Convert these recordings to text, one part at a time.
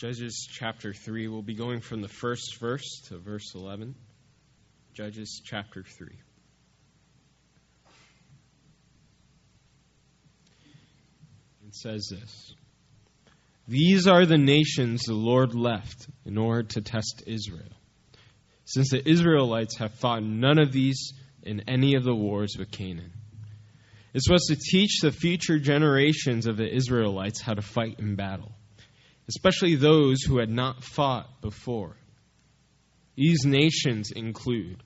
Judges chapter 3. We'll be going from the first verse to verse 11. Judges chapter 3. It says this These are the nations the Lord left in order to test Israel. Since the Israelites have fought none of these in any of the wars with Canaan. It's supposed to teach the future generations of the Israelites how to fight in battle especially those who had not fought before. These nations include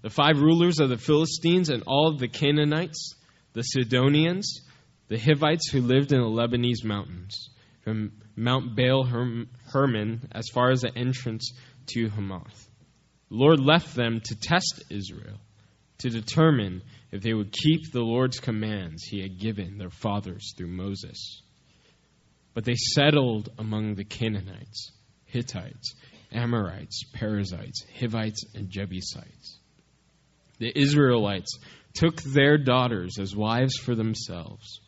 the five rulers of the Philistines and all of the Canaanites, the Sidonians, the Hivites who lived in the Lebanese mountains, from Mount Baal Hermon as far as the entrance to Hamath. The Lord left them to test Israel, to determine if they would keep the Lord's commands he had given their fathers through Moses. But they settled among the Canaanites, Hittites, Amorites, Perizzites, Hivites, and Jebusites. The Israelites took their daughters as wives for themselves,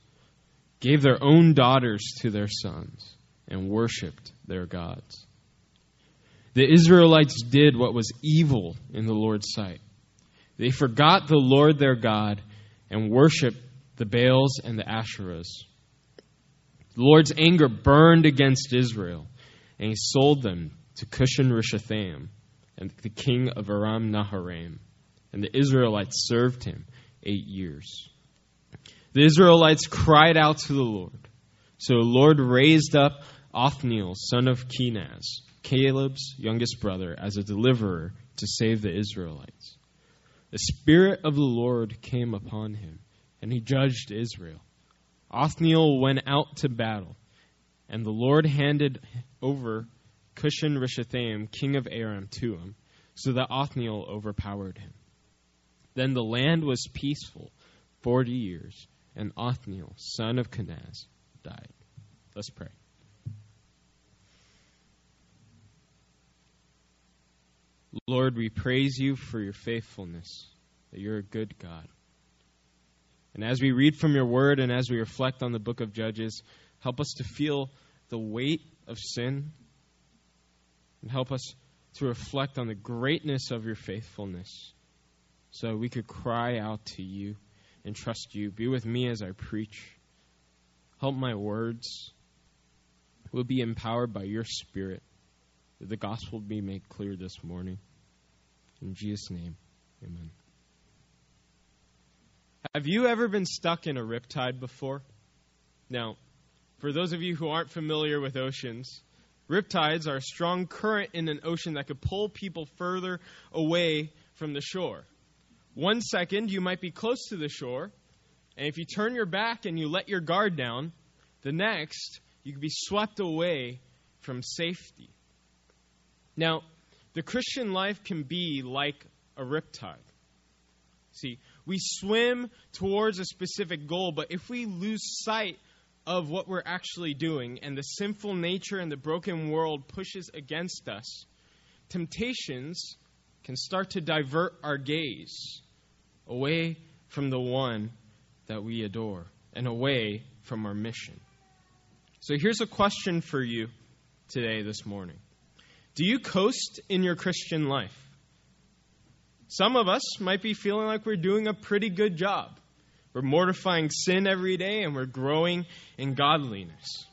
gave their own daughters to their sons, and worshiped their gods. The Israelites did what was evil in the Lord's sight. They forgot the Lord their God and worshiped the Baals and the Asherahs. The Lord's anger burned against Israel, and he sold them to Cushan Rishathaim and the king of Aram Naharaim. And the Israelites served him eight years. The Israelites cried out to the Lord. So the Lord raised up Othniel, son of Kenaz, Caleb's youngest brother, as a deliverer to save the Israelites. The Spirit of the Lord came upon him, and he judged Israel. Othniel went out to battle, and the Lord handed over Cushan Rishathaim, king of Aram, to him, so that Othniel overpowered him. Then the land was peaceful forty years, and Othniel, son of Kenaz, died. Let's pray. Lord, we praise you for your faithfulness, that you're a good God. And as we read from your word and as we reflect on the book of Judges, help us to feel the weight of sin and help us to reflect on the greatness of your faithfulness so we could cry out to you and trust you. Be with me as I preach. Help my words will be empowered by your spirit that the gospel be made clear this morning. In Jesus' name, amen. Have you ever been stuck in a riptide before? Now, for those of you who aren't familiar with oceans, riptides are a strong current in an ocean that could pull people further away from the shore. One second, you might be close to the shore, and if you turn your back and you let your guard down, the next, you could be swept away from safety. Now, the Christian life can be like a riptide. See, we swim towards a specific goal, but if we lose sight of what we're actually doing and the sinful nature and the broken world pushes against us, temptations can start to divert our gaze away from the one that we adore and away from our mission. So here's a question for you today, this morning Do you coast in your Christian life? Some of us might be feeling like we're doing a pretty good job. We're mortifying sin every day and we're growing in godliness.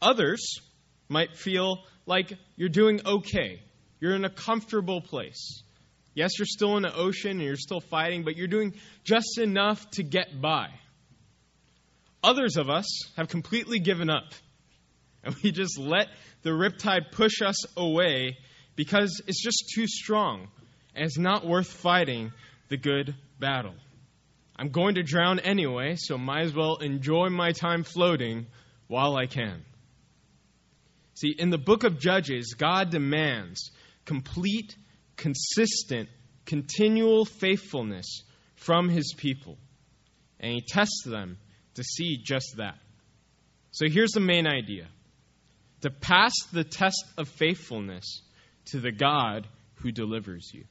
Others might feel like you're doing okay. You're in a comfortable place. Yes, you're still in the ocean and you're still fighting, but you're doing just enough to get by. Others of us have completely given up. And we just let the riptide push us away because it's just too strong and it's not worth fighting the good battle. I'm going to drown anyway, so might as well enjoy my time floating while I can. See, in the book of Judges, God demands complete, consistent, continual faithfulness from his people. And he tests them to see just that. So here's the main idea to pass the test of faithfulness to the God who delivers you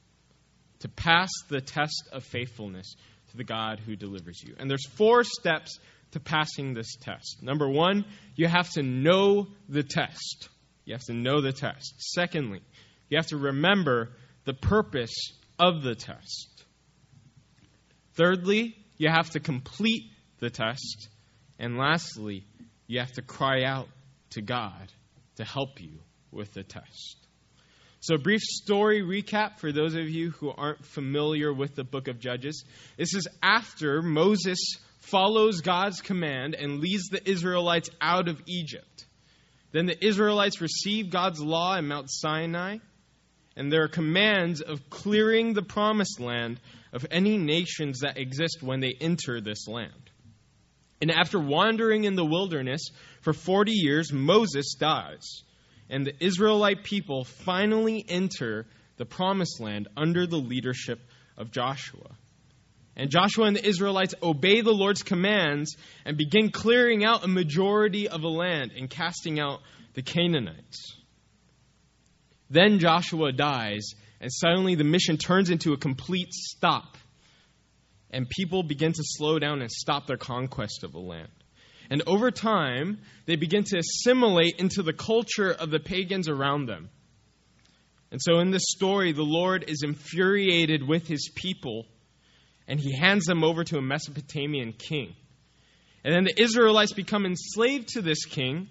to pass the test of faithfulness to the God who delivers you. And there's four steps to passing this test. Number one, you have to know the test. you have to know the test. Secondly, you have to remember the purpose of the test. Thirdly, you have to complete the test. And lastly, you have to cry out to God to help you with the test. So, a brief story recap for those of you who aren't familiar with the book of Judges. This is after Moses follows God's command and leads the Israelites out of Egypt. Then the Israelites receive God's law in Mount Sinai, and there are commands of clearing the promised land of any nations that exist when they enter this land. And after wandering in the wilderness for 40 years, Moses dies and the Israelite people finally enter the promised land under the leadership of Joshua. And Joshua and the Israelites obey the Lord's commands and begin clearing out a majority of the land and casting out the Canaanites. Then Joshua dies, and suddenly the mission turns into a complete stop. And people begin to slow down and stop their conquest of the land. And over time, they begin to assimilate into the culture of the pagans around them. And so in this story, the Lord is infuriated with his people, and he hands them over to a Mesopotamian king. And then the Israelites become enslaved to this king,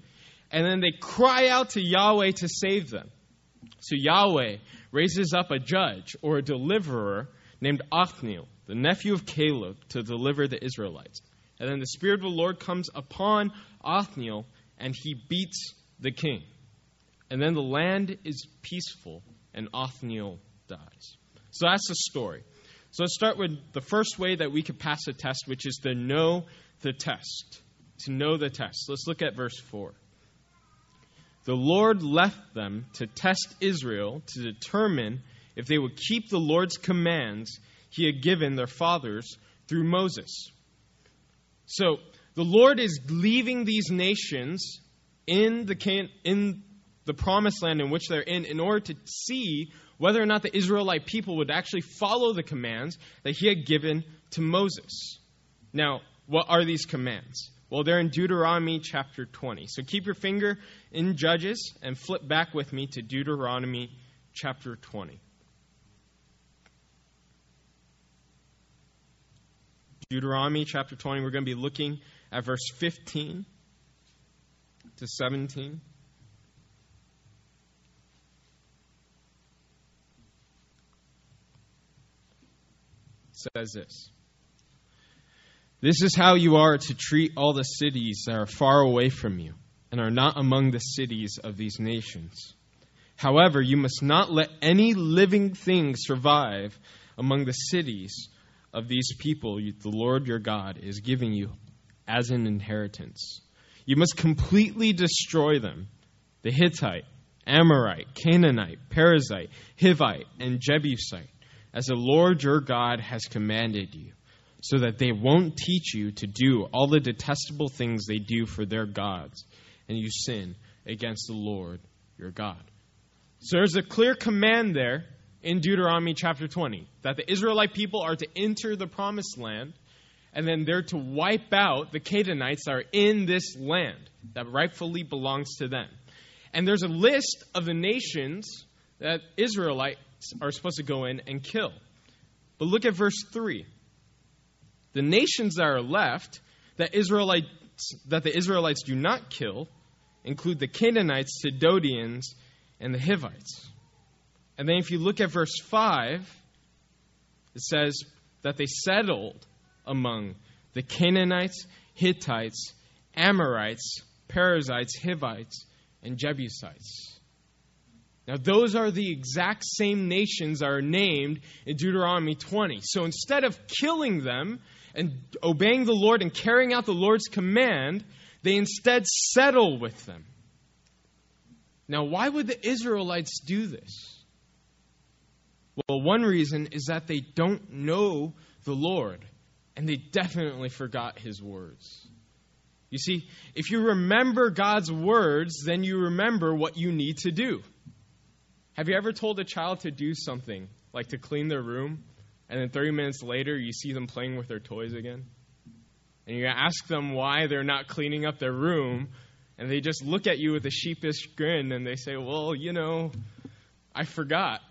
and then they cry out to Yahweh to save them. So Yahweh raises up a judge or a deliverer named Othniel, the nephew of Caleb, to deliver the Israelites. And then the Spirit of the Lord comes upon Othniel, and he beats the king. And then the land is peaceful, and Othniel dies. So that's the story. So let's start with the first way that we could pass a test, which is to know the test. To know the test. Let's look at verse 4. The Lord left them to test Israel to determine if they would keep the Lord's commands he had given their fathers through Moses. So the Lord is leaving these nations in the, can- in the promised land in which they're in in order to see whether or not the Israelite people would actually follow the commands that he had given to Moses. Now, what are these commands? Well, they're in Deuteronomy chapter 20. So keep your finger in Judges and flip back with me to Deuteronomy chapter 20. Deuteronomy chapter 20. We're going to be looking at verse 15 to 17. says this This is how you are to treat all the cities that are far away from you and are not among the cities of these nations. However, you must not let any living thing survive among the cities of these people the Lord your God is giving you as an inheritance. You must completely destroy them the Hittite, Amorite, Canaanite, Perizzite, Hivite, and Jebusite, as the Lord your God has commanded you, so that they won't teach you to do all the detestable things they do for their gods, and you sin against the Lord your God. So there's a clear command there in Deuteronomy chapter 20 that the Israelite people are to enter the promised land and then they're to wipe out the Canaanites that are in this land that rightfully belongs to them. And there's a list of the nations that Israelites are supposed to go in and kill. But look at verse 3. The nations that are left that Israelites that the Israelites do not kill include the Canaanites, Sidonians, and the Hivites. And then if you look at verse 5, it says that they settled among the Canaanites, Hittites, Amorites, Perizzites, Hivites, and Jebusites. Now, those are the exact same nations that are named in Deuteronomy 20. So instead of killing them and obeying the Lord and carrying out the Lord's command, they instead settle with them. Now, why would the Israelites do this? Well, one reason is that they don't know the Lord, and they definitely forgot his words. You see, if you remember God's words, then you remember what you need to do. Have you ever told a child to do something, like to clean their room, and then 30 minutes later you see them playing with their toys again? And you ask them why they're not cleaning up their room, and they just look at you with a sheepish grin and they say, Well, you know, I forgot.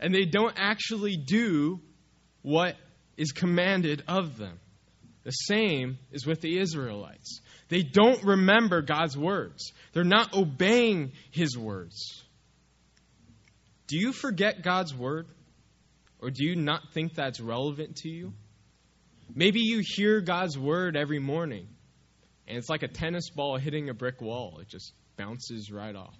And they don't actually do what is commanded of them. The same is with the Israelites. They don't remember God's words, they're not obeying His words. Do you forget God's word? Or do you not think that's relevant to you? Maybe you hear God's word every morning, and it's like a tennis ball hitting a brick wall. It just bounces right off.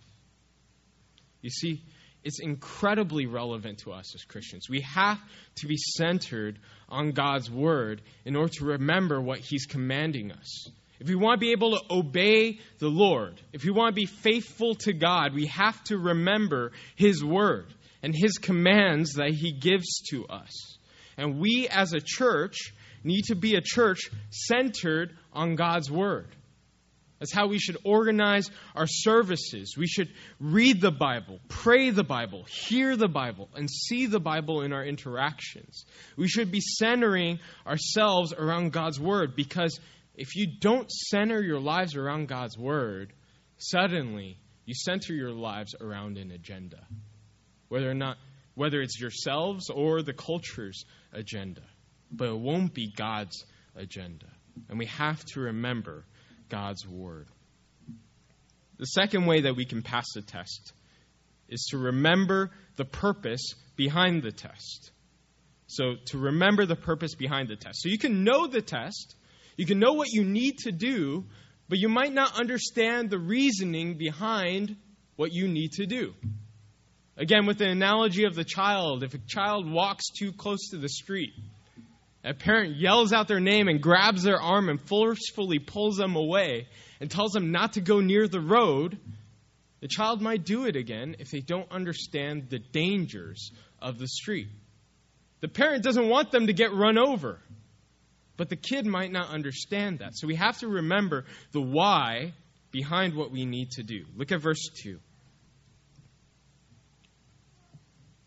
You see, it's incredibly relevant to us as Christians. We have to be centered on God's word in order to remember what He's commanding us. If we want to be able to obey the Lord, if we want to be faithful to God, we have to remember His word and His commands that He gives to us. And we as a church need to be a church centered on God's word. That's how we should organize our services. We should read the Bible, pray the Bible, hear the Bible, and see the Bible in our interactions. We should be centering ourselves around God's Word because if you don't center your lives around God's Word, suddenly you center your lives around an agenda. Whether or not whether it's yourselves or the culture's agenda. But it won't be God's agenda. And we have to remember God's Word. The second way that we can pass the test is to remember the purpose behind the test. So, to remember the purpose behind the test. So, you can know the test, you can know what you need to do, but you might not understand the reasoning behind what you need to do. Again, with the analogy of the child, if a child walks too close to the street, a parent yells out their name and grabs their arm and forcefully pulls them away and tells them not to go near the road, the child might do it again if they don't understand the dangers of the street. The parent doesn't want them to get run over, but the kid might not understand that. So we have to remember the why behind what we need to do. Look at verse 2.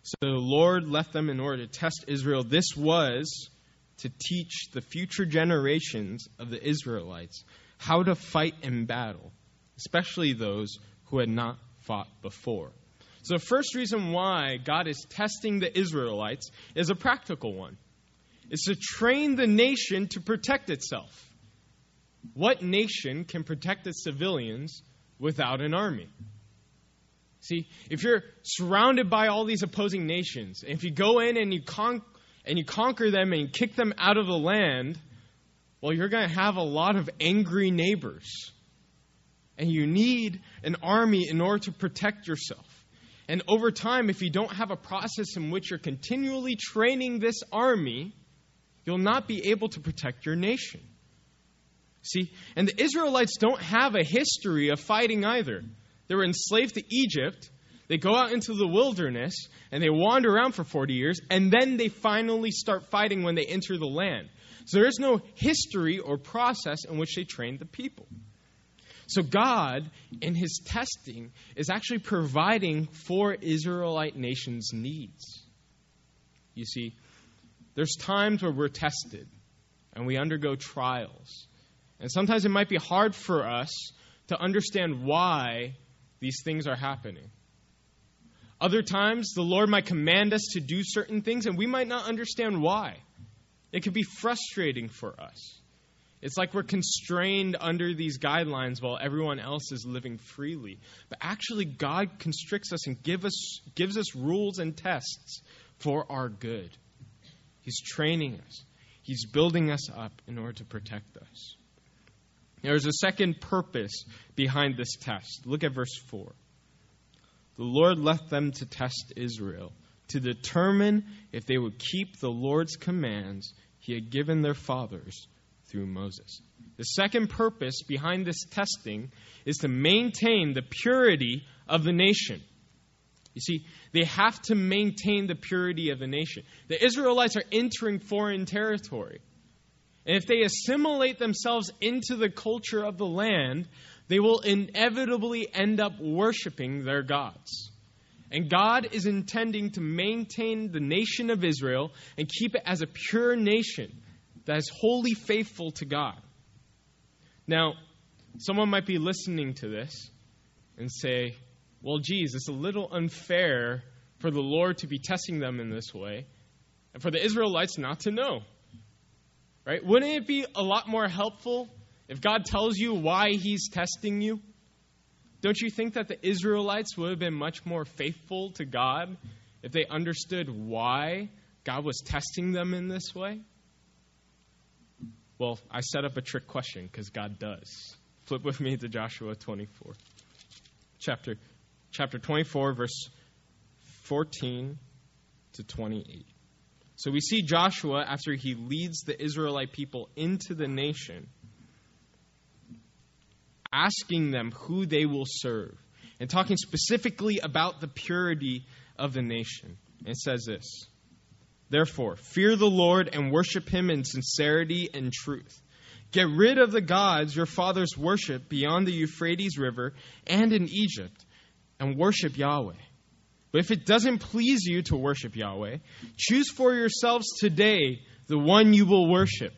So the Lord left them in order to test Israel. This was to teach the future generations of the Israelites how to fight in battle, especially those who had not fought before. So, the first reason why God is testing the Israelites is a practical one it's to train the nation to protect itself. What nation can protect its civilians without an army? See, if you're surrounded by all these opposing nations, if you go in and you conquer and you conquer them and kick them out of the land, well, you're going to have a lot of angry neighbors. And you need an army in order to protect yourself. And over time, if you don't have a process in which you're continually training this army, you'll not be able to protect your nation. See, and the Israelites don't have a history of fighting either. They were enslaved to Egypt, they go out into the wilderness and they wander around for 40 years, and then they finally start fighting when they enter the land. So there is no history or process in which they trained the people. So God, in his testing, is actually providing for Israelite nations' needs. You see, there's times where we're tested and we undergo trials. And sometimes it might be hard for us to understand why these things are happening. Other times, the Lord might command us to do certain things, and we might not understand why. It could be frustrating for us. It's like we're constrained under these guidelines while everyone else is living freely. But actually, God constricts us and give us, gives us rules and tests for our good. He's training us, He's building us up in order to protect us. There's a second purpose behind this test. Look at verse 4 the Lord left them to test Israel, to determine if they would keep the Lord's commands he had given their fathers through Moses. The second purpose behind this testing is to maintain the purity of the nation. You see, they have to maintain the purity of the nation. The Israelites are entering foreign territory. And if they assimilate themselves into the culture of the land, they will inevitably end up worshiping their gods. And God is intending to maintain the nation of Israel and keep it as a pure nation that is wholly faithful to God. Now, someone might be listening to this and say, well, geez, it's a little unfair for the Lord to be testing them in this way and for the Israelites not to know. Right? Wouldn't it be a lot more helpful if God tells you why He's testing you? Don't you think that the Israelites would have been much more faithful to God if they understood why God was testing them in this way? Well, I set up a trick question because God does. Flip with me to Joshua 24. Chapter, chapter 24, verse 14 to 28. So we see Joshua after he leads the Israelite people into the nation, asking them who they will serve, and talking specifically about the purity of the nation. And it says this Therefore, fear the Lord and worship him in sincerity and truth. Get rid of the gods your fathers worshiped beyond the Euphrates River and in Egypt, and worship Yahweh. But if it doesn't please you to worship Yahweh, choose for yourselves today the one you will worship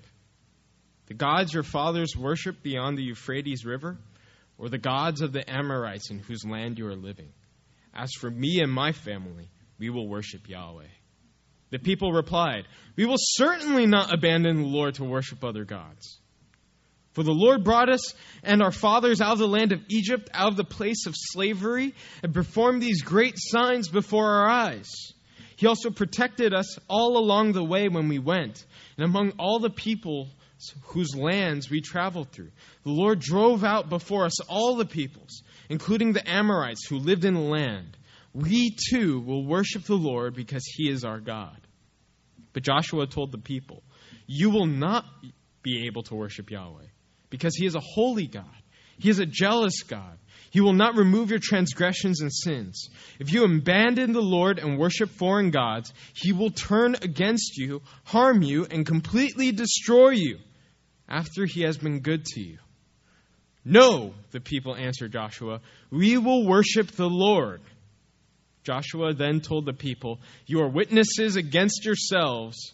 the gods your fathers worshiped beyond the Euphrates River, or the gods of the Amorites in whose land you are living. As for me and my family, we will worship Yahweh. The people replied, We will certainly not abandon the Lord to worship other gods. For the Lord brought us and our fathers out of the land of Egypt, out of the place of slavery, and performed these great signs before our eyes. He also protected us all along the way when we went, and among all the people whose lands we traveled through. The Lord drove out before us all the peoples, including the Amorites who lived in the land. We too will worship the Lord because he is our God. But Joshua told the people, You will not be able to worship Yahweh because he is a holy God. He is a jealous God. He will not remove your transgressions and sins. If you abandon the Lord and worship foreign gods, he will turn against you, harm you, and completely destroy you after he has been good to you. No, the people answered Joshua, we will worship the Lord. Joshua then told the people, You are witnesses against yourselves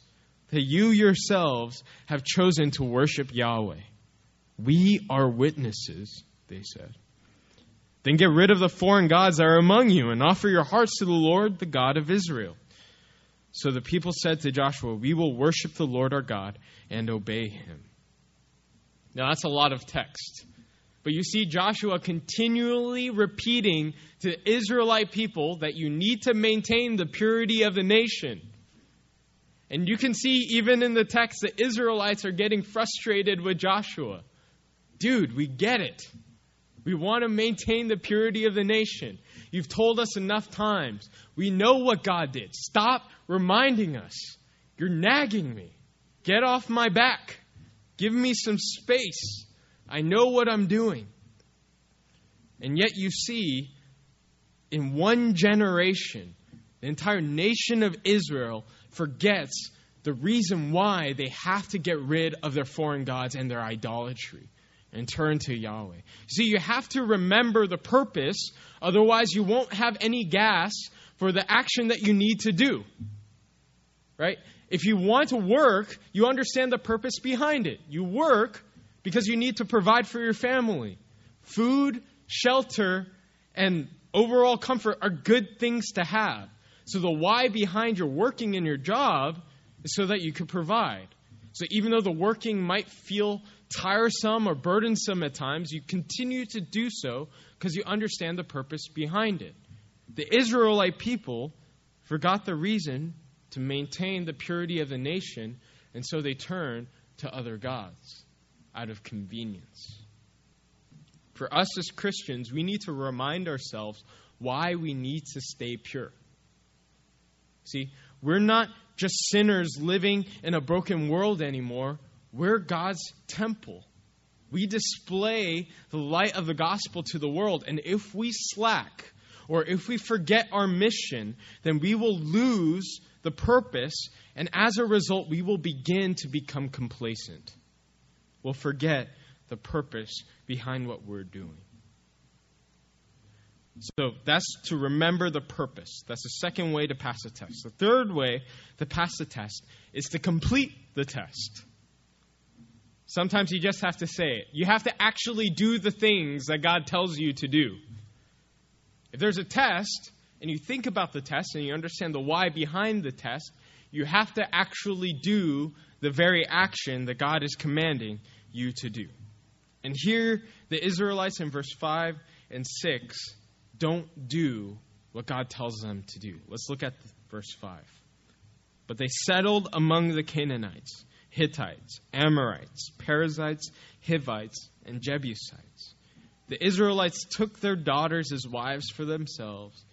that you yourselves have chosen to worship Yahweh. We are witnesses, they said. Then get rid of the foreign gods that are among you and offer your hearts to the Lord, the God of Israel. So the people said to Joshua, We will worship the Lord our God and obey him. Now that's a lot of text. But you see Joshua continually repeating to Israelite people that you need to maintain the purity of the nation. And you can see even in the text the Israelites are getting frustrated with Joshua dude, we get it. We want to maintain the purity of the nation. You've told us enough times. We know what God did. Stop reminding us. You're nagging me. Get off my back. Give me some space. I know what I'm doing. And yet you see, in one generation, the entire nation of Israel forgets the reason why they have to get rid of their foreign gods and their idolatry and turn to Yahweh. See, you have to remember the purpose, otherwise, you won't have any gas for the action that you need to do. Right? If you want to work, you understand the purpose behind it. You work because you need to provide for your family. Food, shelter, and overall comfort are good things to have. So the why behind your working in your job is so that you can provide. So even though the working might feel tiresome or burdensome at times, you continue to do so because you understand the purpose behind it. The Israelite people forgot the reason to maintain the purity of the nation, and so they turn to other gods out of convenience. For us as Christians, we need to remind ourselves why we need to stay pure. See, we're not just sinners living in a broken world anymore. We're God's temple. We display the light of the gospel to the world. And if we slack or if we forget our mission, then we will lose the purpose. And as a result, we will begin to become complacent. We'll forget the purpose behind what we're doing. So that's to remember the purpose. That's the second way to pass the test. The third way to pass the test is to complete the test. Sometimes you just have to say it. You have to actually do the things that God tells you to do. If there's a test and you think about the test and you understand the why behind the test, you have to actually do the very action that God is commanding you to do. And here, the Israelites in verse 5 and 6 don't do what God tells them to do. Let's look at verse 5. But they settled among the Canaanites, Hittites, Amorites, Perizzites, Hivites, and Jebusites. The Israelites took their daughters as wives for themselves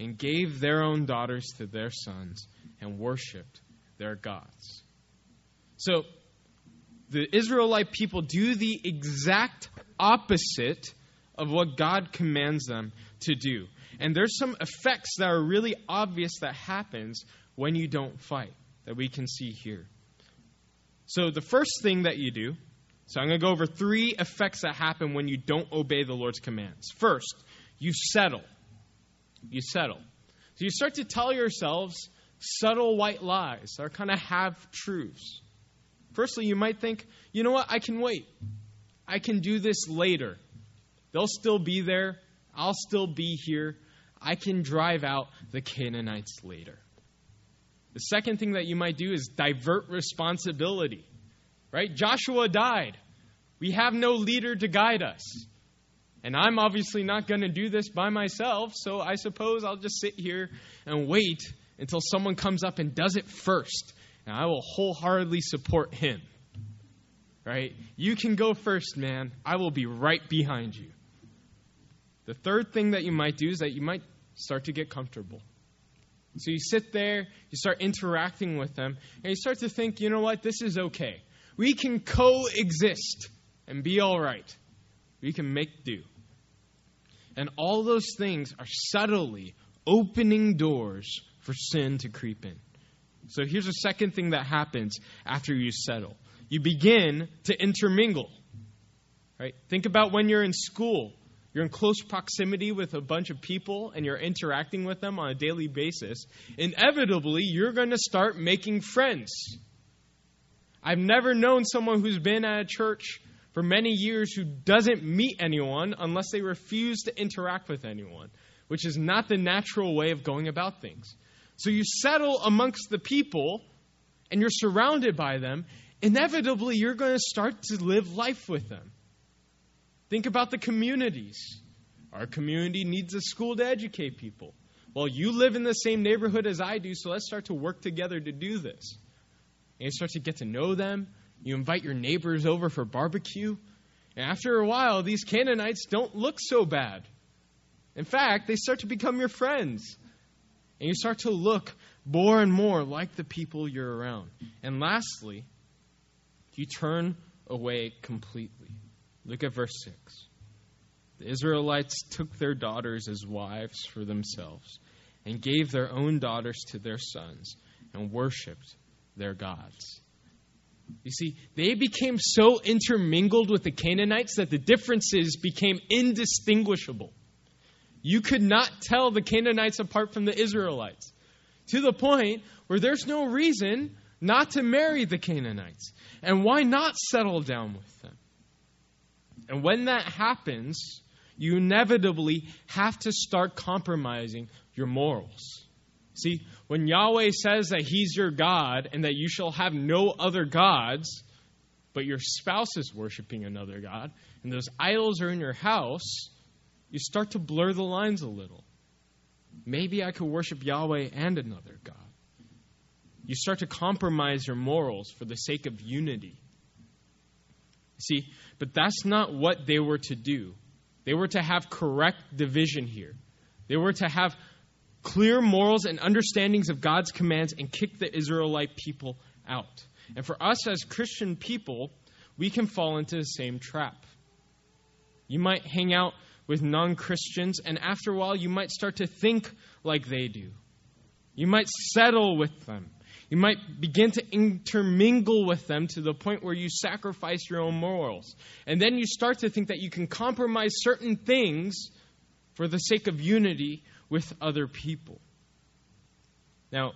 and gave their own daughters to their sons and worshiped their gods. So, the Israelite people do the exact opposite of what God commands them to do. And there's some effects that are really obvious that happens when you don't fight that we can see here. So the first thing that you do, so I'm going to go over three effects that happen when you don't obey the Lord's commands. First, you settle. You settle. So you start to tell yourselves subtle white lies or kind of half truths. Firstly, you might think, you know what, I can wait. I can do this later. They'll still be there. I'll still be here. I can drive out the Canaanites later. The second thing that you might do is divert responsibility. Right? Joshua died. We have no leader to guide us. And I'm obviously not going to do this by myself, so I suppose I'll just sit here and wait until someone comes up and does it first. And I will wholeheartedly support him. Right? You can go first, man. I will be right behind you. The third thing that you might do is that you might start to get comfortable. So you sit there, you start interacting with them, and you start to think, you know what, this is okay. We can coexist and be all right. We can make do. And all those things are subtly opening doors for sin to creep in. So here's a second thing that happens after you settle you begin to intermingle. Right? Think about when you're in school you're in close proximity with a bunch of people and you're interacting with them on a daily basis, inevitably you're going to start making friends. I've never known someone who's been at a church for many years who doesn't meet anyone unless they refuse to interact with anyone, which is not the natural way of going about things. So you settle amongst the people and you're surrounded by them, inevitably you're going to start to live life with them. Think about the communities. Our community needs a school to educate people. Well, you live in the same neighborhood as I do, so let's start to work together to do this. And you start to get to know them. You invite your neighbors over for barbecue. And after a while, these Canaanites don't look so bad. In fact, they start to become your friends. And you start to look more and more like the people you're around. And lastly, you turn away completely. Look at verse 6. The Israelites took their daughters as wives for themselves and gave their own daughters to their sons and worshiped their gods. You see, they became so intermingled with the Canaanites that the differences became indistinguishable. You could not tell the Canaanites apart from the Israelites to the point where there's no reason not to marry the Canaanites. And why not settle down with them? And when that happens, you inevitably have to start compromising your morals. See, when Yahweh says that He's your God and that you shall have no other gods, but your spouse is worshiping another God, and those idols are in your house, you start to blur the lines a little. Maybe I could worship Yahweh and another God. You start to compromise your morals for the sake of unity. See, but that's not what they were to do. They were to have correct division here. They were to have clear morals and understandings of God's commands and kick the Israelite people out. And for us as Christian people, we can fall into the same trap. You might hang out with non Christians, and after a while, you might start to think like they do. You might settle with them. You might begin to intermingle with them to the point where you sacrifice your own morals. And then you start to think that you can compromise certain things for the sake of unity with other people. Now,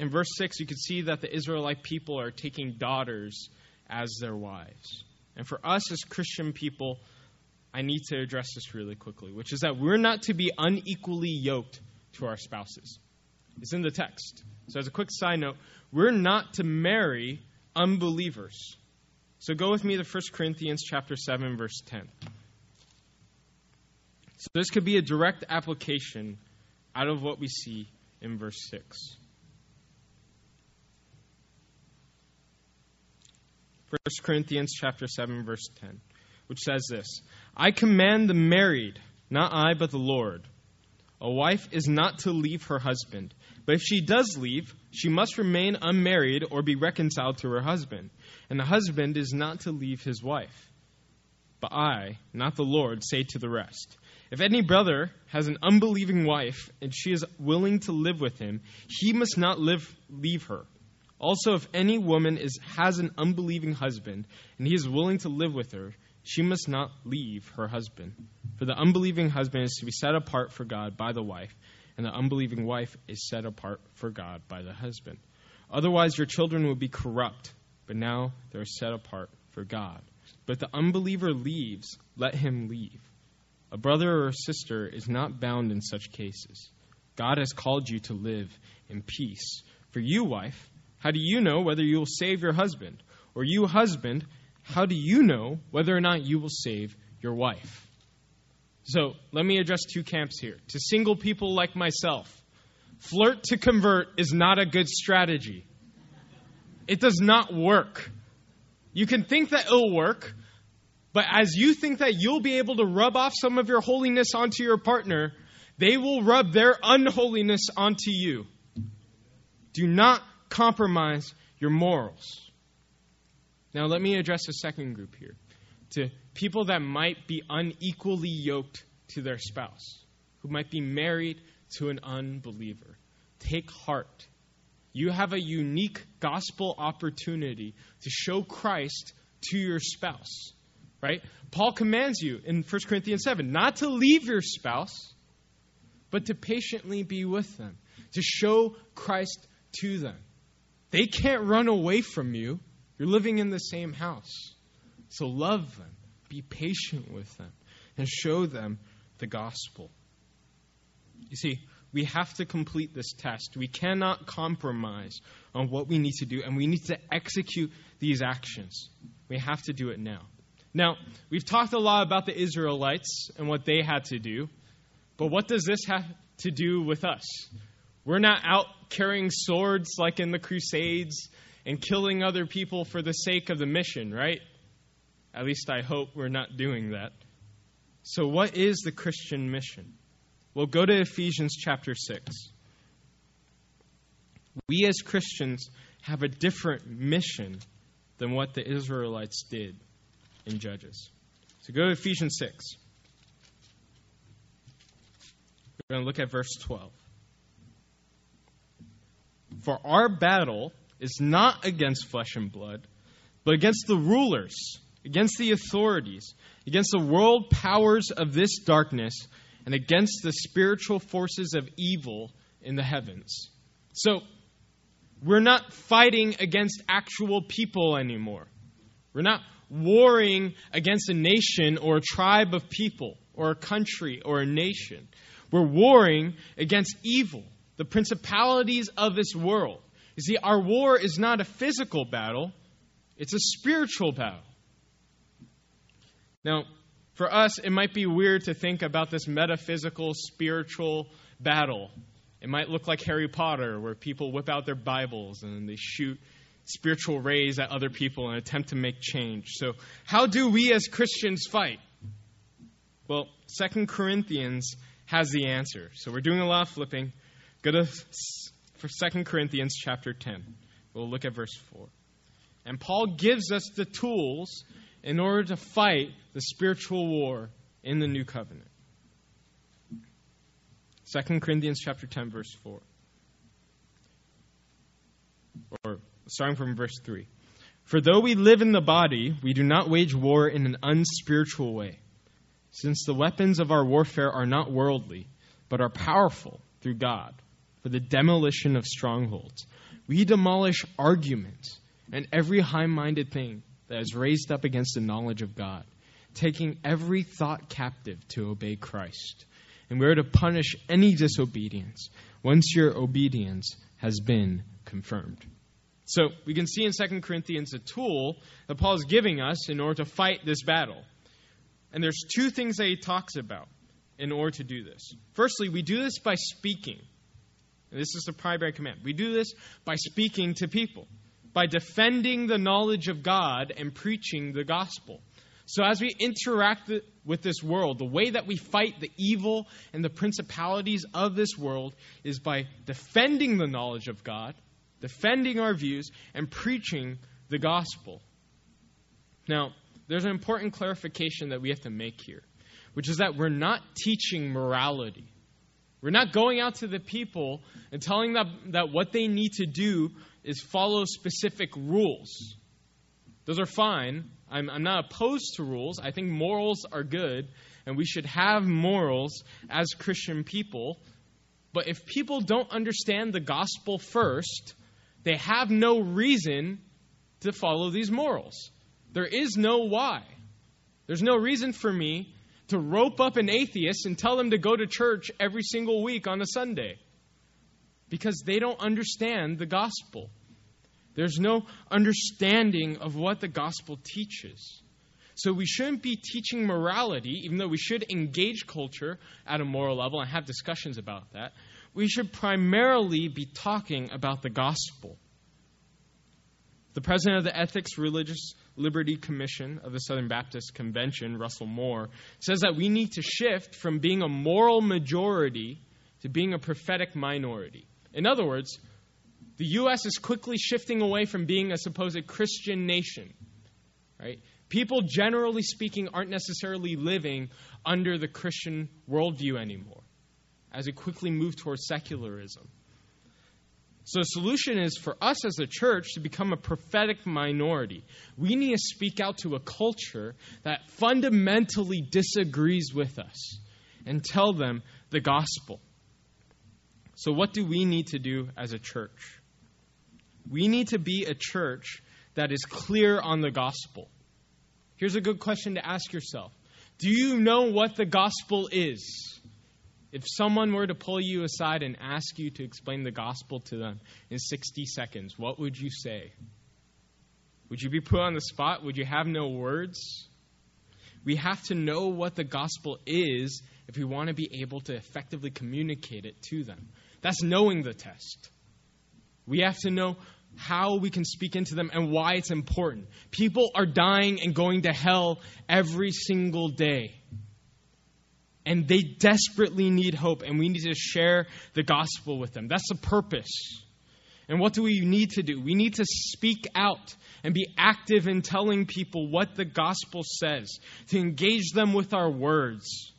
in verse 6, you can see that the Israelite people are taking daughters as their wives. And for us as Christian people, I need to address this really quickly, which is that we're not to be unequally yoked to our spouses. It's in the text. So, as a quick side note, we're not to marry unbelievers. So, go with me to 1 Corinthians chapter 7, verse 10. So, this could be a direct application out of what we see in verse 6. 1 Corinthians chapter 7 verse 10, which says this, I command the married, not I but the Lord. A wife is not to leave her husband, but if she does leave, she must remain unmarried or be reconciled to her husband, and the husband is not to leave his wife. But I, not the Lord, say to the rest, if any brother has an unbelieving wife and she is willing to live with him, he must not live, leave her. Also, if any woman is, has an unbelieving husband, and he is willing to live with her, she must not leave her husband. For the unbelieving husband is to be set apart for God by the wife, and the unbelieving wife is set apart for God by the husband. Otherwise, your children will be corrupt, but now they are set apart for God. But the unbeliever leaves, let him leave. A brother or a sister is not bound in such cases. God has called you to live in peace. For you, wife, how do you know whether you will save your husband? Or you, husband, how do you know whether or not you will save your wife? So let me address two camps here. To single people like myself, flirt to convert is not a good strategy. It does not work. You can think that it'll work, but as you think that you'll be able to rub off some of your holiness onto your partner, they will rub their unholiness onto you. Do not compromise your morals. Now, let me address a second group here to people that might be unequally yoked to their spouse, who might be married to an unbeliever. Take heart. You have a unique gospel opportunity to show Christ to your spouse, right? Paul commands you in 1 Corinthians 7 not to leave your spouse, but to patiently be with them, to show Christ to them. They can't run away from you. You're living in the same house. So love them, be patient with them, and show them the gospel. You see, we have to complete this test. We cannot compromise on what we need to do, and we need to execute these actions. We have to do it now. Now, we've talked a lot about the Israelites and what they had to do, but what does this have to do with us? We're not out carrying swords like in the Crusades and killing other people for the sake of the mission, right? At least I hope we're not doing that. So, what is the Christian mission? Well, go to Ephesians chapter 6. We as Christians have a different mission than what the Israelites did in Judges. So, go to Ephesians 6. We're going to look at verse 12. For our battle is not against flesh and blood, but against the rulers, against the authorities, against the world powers of this darkness, and against the spiritual forces of evil in the heavens. So, we're not fighting against actual people anymore. We're not warring against a nation or a tribe of people or a country or a nation. We're warring against evil the principalities of this world. You see, our war is not a physical battle, it's a spiritual battle. Now, for us, it might be weird to think about this metaphysical, spiritual battle. It might look like Harry Potter, where people whip out their Bibles and they shoot spiritual rays at other people and attempt to make change. So, how do we as Christians fight? Well, Second Corinthians has the answer. So, we're doing a lot of flipping. Go to for 2 Corinthians chapter 10. We'll look at verse 4. And Paul gives us the tools in order to fight the spiritual war in the new covenant. 2 Corinthians chapter 10 verse 4. Or starting from verse 3. For though we live in the body, we do not wage war in an unspiritual way. Since the weapons of our warfare are not worldly, but are powerful through God for the demolition of strongholds. We demolish arguments and every high minded thing that is raised up against the knowledge of God, taking every thought captive to obey Christ. And we are to punish any disobedience once your obedience has been confirmed. So we can see in 2 Corinthians a tool that Paul is giving us in order to fight this battle. And there's two things that he talks about in order to do this. Firstly, we do this by speaking. And this is the primary command. We do this by speaking to people, by defending the knowledge of God and preaching the gospel. So, as we interact with this world, the way that we fight the evil and the principalities of this world is by defending the knowledge of God, defending our views, and preaching the gospel. Now, there's an important clarification that we have to make here, which is that we're not teaching morality. We're not going out to the people and telling them that what they need to do is follow specific rules. Those are fine. I'm, I'm not opposed to rules. I think morals are good, and we should have morals as Christian people. But if people don't understand the gospel first, they have no reason to follow these morals. There is no why. There's no reason for me to rope up an atheist and tell them to go to church every single week on a Sunday because they don't understand the gospel. There's no understanding of what the gospel teaches. So we shouldn't be teaching morality, even though we should engage culture at a moral level and have discussions about that. We should primarily be talking about the gospel. The president of the Ethics, Religious Liberty Commission of the Southern Baptist Convention, Russell Moore, says that we need to shift from being a moral majority to being a prophetic minority. In other words, the U.S. is quickly shifting away from being a supposed Christian nation. Right? People, generally speaking, aren't necessarily living under the Christian worldview anymore as we quickly move towards secularism. So, the solution is for us as a church to become a prophetic minority. We need to speak out to a culture that fundamentally disagrees with us and tell them the gospel. So, what do we need to do as a church? We need to be a church that is clear on the gospel. Here's a good question to ask yourself Do you know what the gospel is? If someone were to pull you aside and ask you to explain the gospel to them in 60 seconds, what would you say? Would you be put on the spot? Would you have no words? We have to know what the gospel is if we want to be able to effectively communicate it to them. That's knowing the test. We have to know how we can speak into them and why it's important. People are dying and going to hell every single day and they desperately need hope, and we need to share the gospel with them. That's the purpose. And what do we need to do? We need to speak out and be active in telling people what the gospel says, to engage them with our words.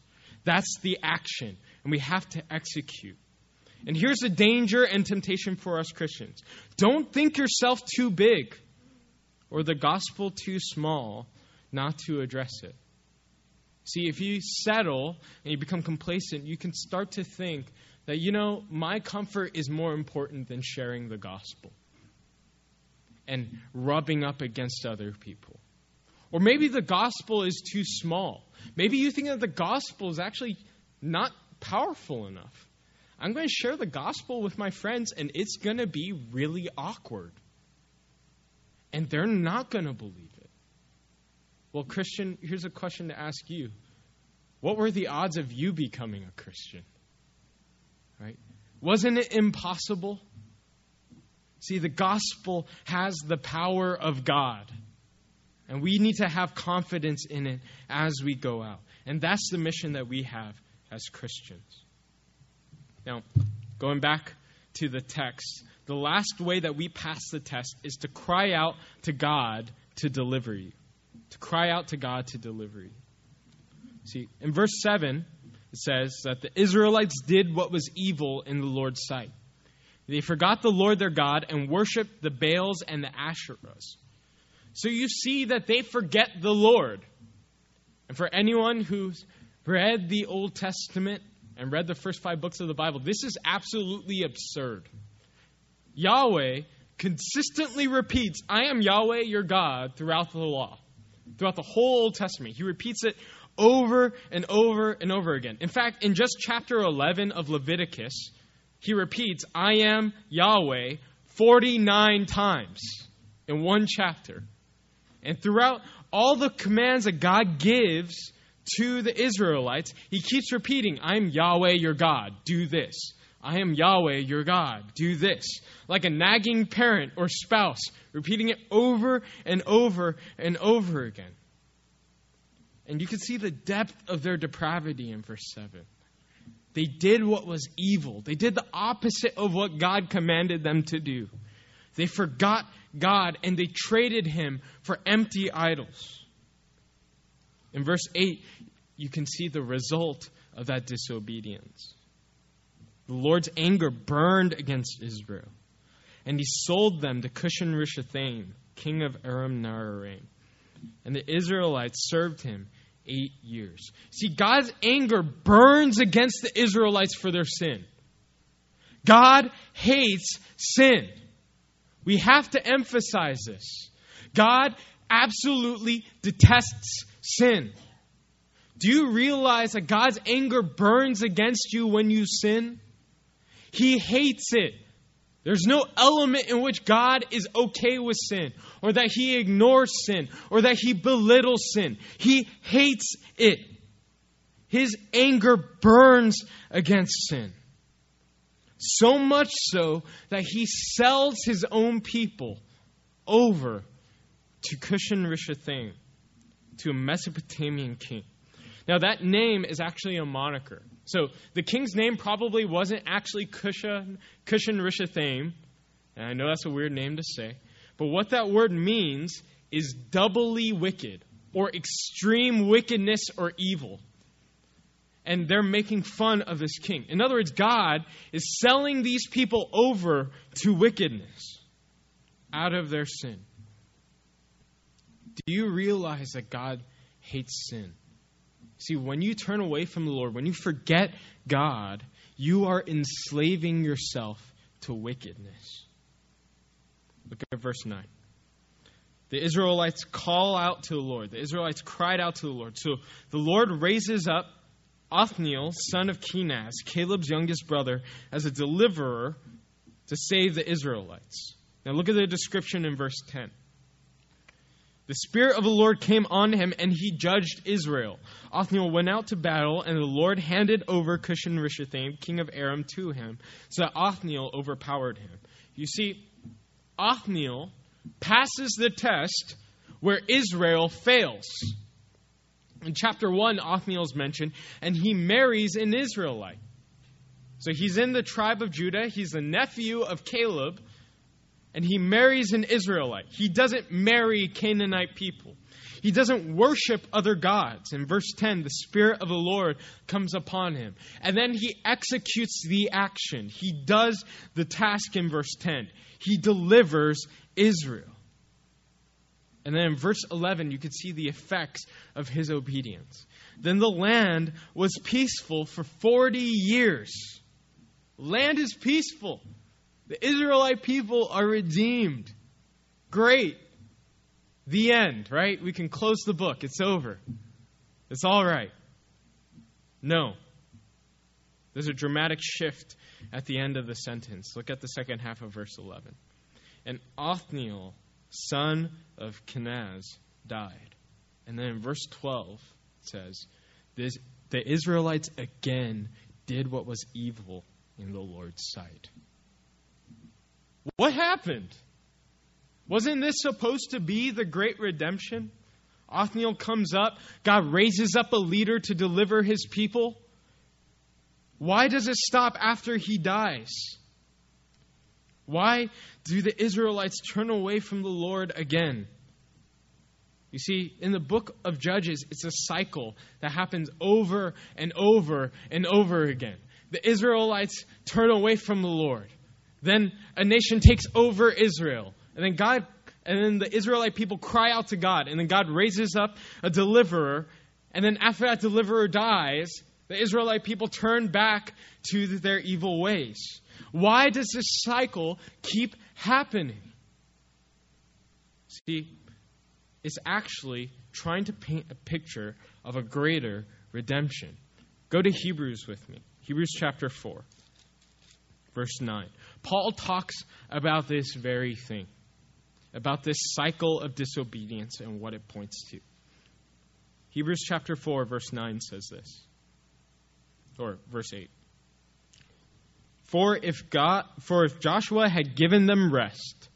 That's the action, and we have to execute. And here's the danger and temptation for us Christians don't think yourself too big or the gospel too small not to address it. See, if you settle and you become complacent, you can start to think that, you know, my comfort is more important than sharing the gospel and rubbing up against other people. Or maybe the gospel is too small. Maybe you think that the gospel is actually not powerful enough. I'm going to share the gospel with my friends, and it's going to be really awkward. And they're not going to believe. Well, Christian, here's a question to ask you. What were the odds of you becoming a Christian? Right? Wasn't it impossible? See, the gospel has the power of God. And we need to have confidence in it as we go out. And that's the mission that we have as Christians. Now, going back to the text, the last way that we pass the test is to cry out to God to deliver you to cry out to God to deliver you. See, in verse 7, it says that the Israelites did what was evil in the Lord's sight. They forgot the Lord their God and worshiped the Baals and the Asherahs. So you see that they forget the Lord. And for anyone who's read the Old Testament and read the first five books of the Bible, this is absolutely absurd. Yahweh consistently repeats, I am Yahweh your God, throughout the law, throughout the whole Old Testament. He repeats it over and over and over again. In fact, in just chapter 11 of Leviticus, he repeats, I am Yahweh 49 times in one chapter. And throughout all the commands that God gives to the Israelites, he keeps repeating, I'm Yahweh your God, do this. I am Yahweh your God, do this. Like a nagging parent or spouse, repeating it over and over and over again. And you can see the depth of their depravity in verse 7. They did what was evil. They did the opposite of what God commanded them to do. They forgot God and they traded him for empty idols. In verse 8, you can see the result of that disobedience. The Lord's anger burned against Israel, and he sold them to Cushan Rishathaim, king of Aram Naharaim. And the Israelites served him eight years. See, God's anger burns against the Israelites for their sin. God hates sin. We have to emphasize this. God absolutely detests sin. Do you realize that God's anger burns against you when you sin? He hates it. There's no element in which God is okay with sin, or that He ignores sin, or that He belittles sin. He hates it. His anger burns against sin. So much so that He sells His own people over to Cushan Rishathaim, to a Mesopotamian king. Now, that name is actually a moniker. So the king's name probably wasn't actually Cushan, Cushan Rishathaim. And I know that's a weird name to say. But what that word means is doubly wicked or extreme wickedness or evil. And they're making fun of this king. In other words, God is selling these people over to wickedness out of their sin. Do you realize that God hates sin? See, when you turn away from the Lord, when you forget God, you are enslaving yourself to wickedness. Look at verse 9. The Israelites call out to the Lord. The Israelites cried out to the Lord. So the Lord raises up Othniel, son of Kenaz, Caleb's youngest brother, as a deliverer to save the Israelites. Now look at the description in verse 10. The Spirit of the Lord came on him, and he judged Israel. Othniel went out to battle, and the Lord handed over Cushan Rishathaim, king of Aram, to him, so that Othniel overpowered him. You see, Othniel passes the test where Israel fails. In chapter 1, Othniel is mentioned, and he marries an Israelite. So he's in the tribe of Judah, he's the nephew of Caleb and he marries an Israelite. He doesn't marry Canaanite people. He doesn't worship other gods. In verse 10, the Spirit of the Lord comes upon him. And then he executes the action. He does the task in verse 10. He delivers Israel. And then in verse 11, you could see the effects of his obedience. Then the land was peaceful for 40 years. Land is peaceful. The Israelite people are redeemed. Great. The end, right? We can close the book. It's over. It's all right. No. There's a dramatic shift at the end of the sentence. Look at the second half of verse 11. And Othniel, son of Kenaz, died. And then in verse 12, it says, this, The Israelites again did what was evil in the Lord's sight. What happened? Wasn't this supposed to be the great redemption? Othniel comes up, God raises up a leader to deliver his people. Why does it stop after he dies? Why do the Israelites turn away from the Lord again? You see, in the book of Judges, it's a cycle that happens over and over and over again. The Israelites turn away from the Lord. Then a nation takes over Israel. And then God and then the Israelite people cry out to God, and then God raises up a deliverer, and then after that deliverer dies, the Israelite people turn back to their evil ways. Why does this cycle keep happening? See, it's actually trying to paint a picture of a greater redemption. Go to Hebrews with me. Hebrews chapter 4, verse 9. Paul talks about this very thing, about this cycle of disobedience and what it points to. Hebrews chapter 4, verse 9 says this, or verse 8. For if God for if Joshua had given them rest,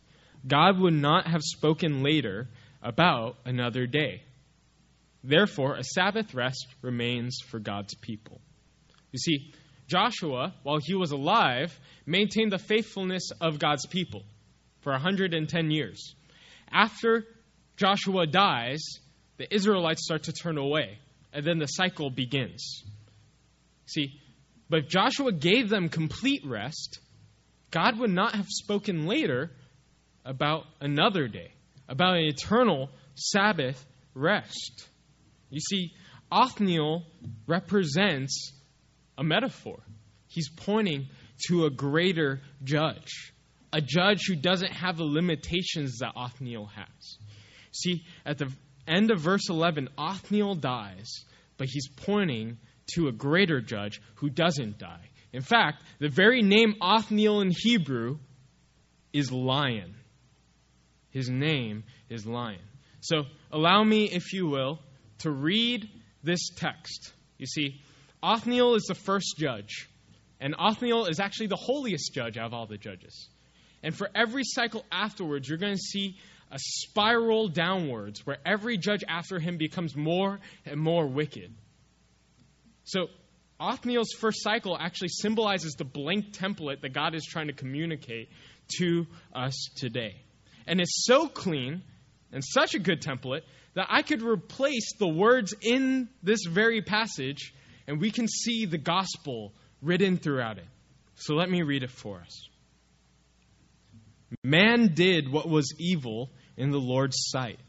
God would not have spoken later about another day. Therefore, a Sabbath rest remains for God's people. You see, Joshua, while he was alive, maintained the faithfulness of God's people for 110 years. After Joshua dies, the Israelites start to turn away, and then the cycle begins. See, but if Joshua gave them complete rest, God would not have spoken later about another day, about an eternal Sabbath rest. You see, Othniel represents a metaphor. He's pointing to a greater judge, a judge who doesn't have the limitations that Othniel has. See, at the end of verse 11, Othniel dies, but he's pointing to a greater judge who doesn't die. In fact, the very name Othniel in Hebrew is lion. His name is lion. So, allow me, if you will, to read this text. You see, Othniel is the first judge, and Othniel is actually the holiest judge out of all the judges. And for every cycle afterwards, you're going to see a spiral downwards where every judge after him becomes more and more wicked. So, Othniel's first cycle actually symbolizes the blank template that God is trying to communicate to us today. And it's so clean and such a good template that I could replace the words in this very passage and we can see the gospel written throughout it. So let me read it for us. Man did what was evil in the Lord's sight.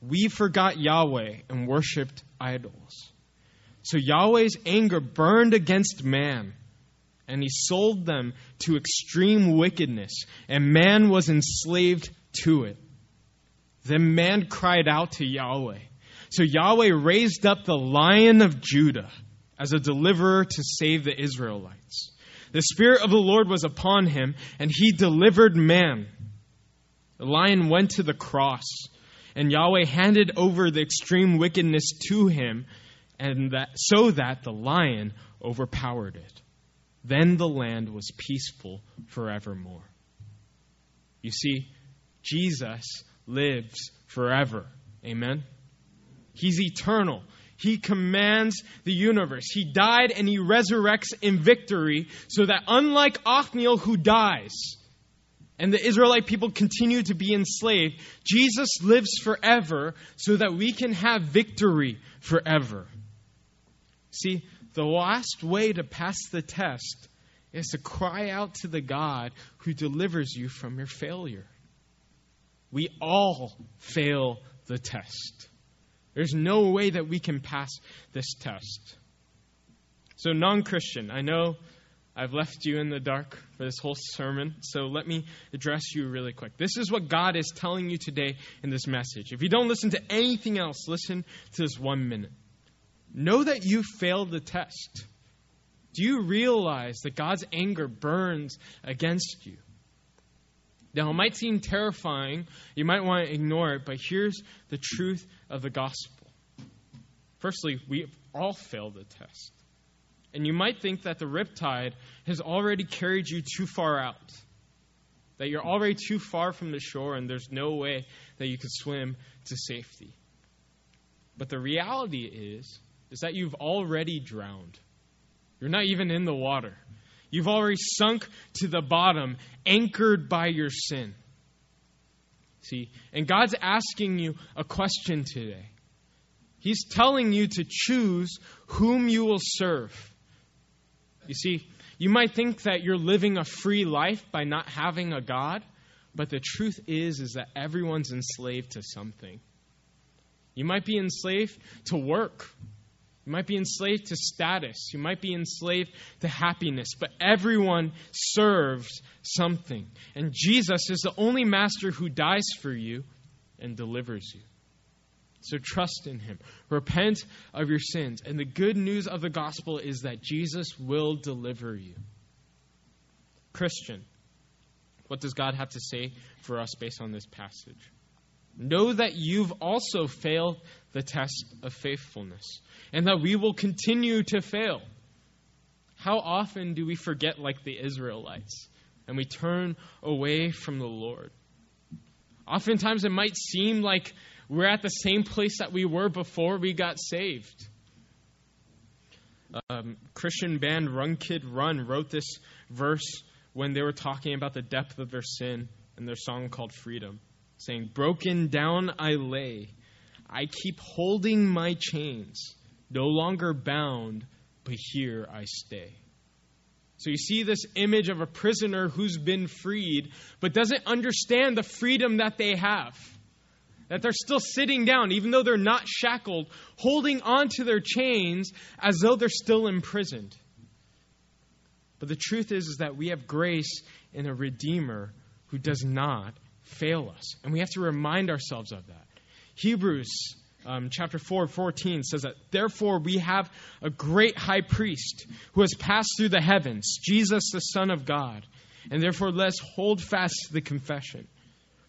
We forgot Yahweh and worshiped idols. So Yahweh's anger burned against man, and he sold them to extreme wickedness, and man was enslaved to it. Then man cried out to Yahweh. So Yahweh raised up the lion of Judah as a deliverer to save the Israelites. The Spirit of the Lord was upon him, and he delivered man. The lion went to the cross, and Yahweh handed over the extreme wickedness to him and that, so that the lion overpowered it. Then the land was peaceful forevermore. You see, Jesus lives forever. Amen? He's eternal. He commands the universe. He died and he resurrects in victory so that unlike Othniel who dies and the Israelite people continue to be enslaved, Jesus lives forever so that we can have victory forever. See, the last way to pass the test is to cry out to the God who delivers you from your failure. We all fail the test. There's no way that we can pass this test. So, non Christian, I know I've left you in the dark for this whole sermon, so let me address you really quick. This is what God is telling you today in this message. If you don't listen to anything else, listen to this one minute. Know that you failed the test. Do you realize that God's anger burns against you? Now, it might seem terrifying. You might want to ignore it, but here's the truth of the gospel. Firstly, we all failed the test. And you might think that the riptide has already carried you too far out, that you're already too far from the shore and there's no way that you could swim to safety. But the reality is is that you've already drowned. You're not even in the water. You've already sunk to the bottom, anchored by your sin. See, and God's asking you a question today. He's telling you to choose whom you will serve. You see, you might think that you're living a free life by not having a God, but the truth is is that everyone's enslaved to something. You might be enslaved to work You might be enslaved to status. You might be enslaved to happiness. But everyone serves something. And Jesus is the only master who dies for you and delivers you. So trust in him. Repent of your sins. And the good news of the gospel is that Jesus will deliver you. Christian, what does God have to say for us based on this passage? Know that you've also failed the test of faithfulness and that we will continue to fail. How often do we forget, like the Israelites, and we turn away from the Lord? Oftentimes, it might seem like we're at the same place that we were before we got saved. Um, Christian band Run Kid Run wrote this verse when they were talking about the depth of their sin in their song called Freedom, saying, Broken down I lay, I keep holding my chains, no longer bound, but here I stay. So you see this image of a prisoner who's been freed, but doesn't understand the freedom that they have. That they're still sitting down, even though they're not shackled, holding on to their chains as though they're still imprisoned. But the truth is, is that we have grace in a Redeemer who does not fail us. And we have to remind ourselves of that. Hebrews um, chapter 4, 14 says that, Therefore we have a great high priest who has passed through the heavens, Jesus the Son of God. And therefore let's hold fast the confession.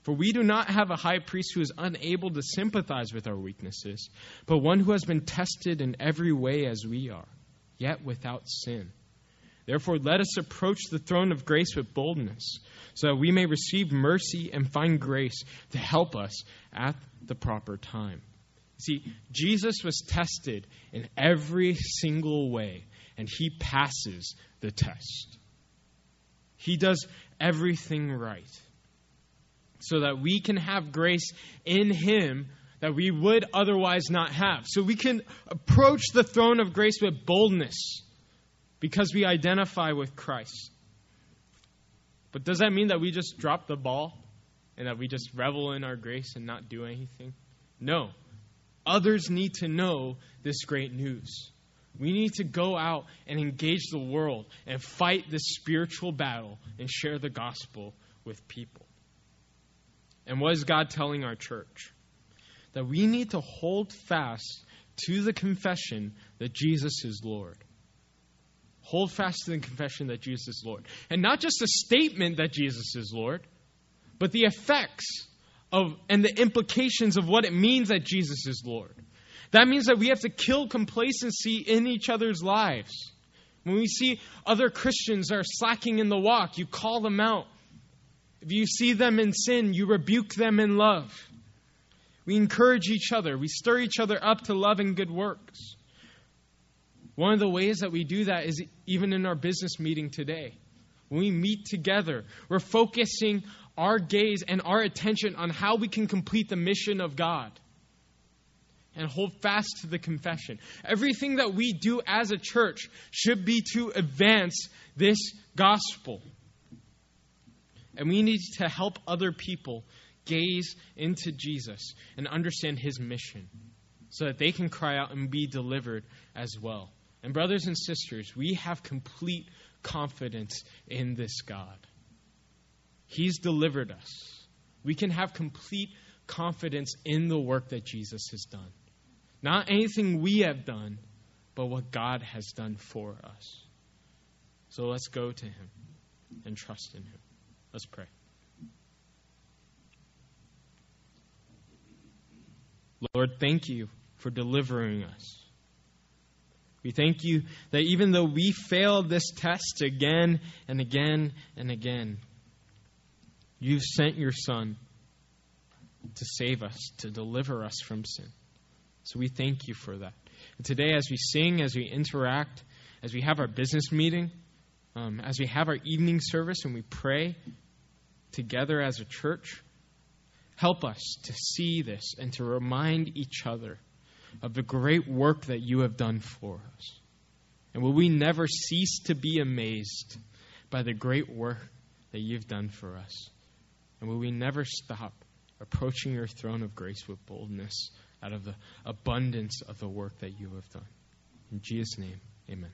For we do not have a high priest who is unable to sympathize with our weaknesses, but one who has been tested in every way as we are, yet without sin. Therefore, let us approach the throne of grace with boldness, so that we may receive mercy and find grace to help us at the proper time. See, Jesus was tested in every single way, and he passes the test. He does everything right, so that we can have grace in him that we would otherwise not have. So we can approach the throne of grace with boldness because we identify with Christ. But does that mean that we just drop the ball and that we just revel in our grace and not do anything? No. Others need to know this great news. We need to go out and engage the world and fight this spiritual battle and share the gospel with people. And what is God telling our church? That we need to hold fast to the confession that Jesus is Lord. Hold fast to the confession that Jesus is Lord. And not just a statement that Jesus is Lord, but the effects of and the implications of what it means that Jesus is Lord. That means that we have to kill complacency in each other's lives. When we see other Christians are slacking in the walk, you call them out. If you see them in sin, you rebuke them in love. We encourage each other. We stir each other up to love and good works. One of the ways that we do that is even in our business meeting today. When we meet together, we're focusing our gaze and our attention on how we can complete the mission of God and hold fast to the confession. Everything that we do as a church should be to advance this gospel. And we need to help other people gaze into Jesus and understand his mission so that they can cry out and be delivered as well. And, brothers and sisters, we have complete confidence in this God. He's delivered us. We can have complete confidence in the work that Jesus has done. Not anything we have done, but what God has done for us. So let's go to Him and trust in Him. Let's pray. Lord, thank you for delivering us. We thank you that even though we failed this test again and again and again, you sent your Son to save us, to deliver us from sin. So we thank you for that. And today, as we sing, as we interact, as we have our business meeting, um, as we have our evening service and we pray together as a church, help us to see this and to remind each other of the great work that you have done for us. And will we never cease to be amazed by the great work that you've done for us? And will we never stop approaching your throne of grace with boldness out of the abundance of the work that you have done? In Jesus' name, amen.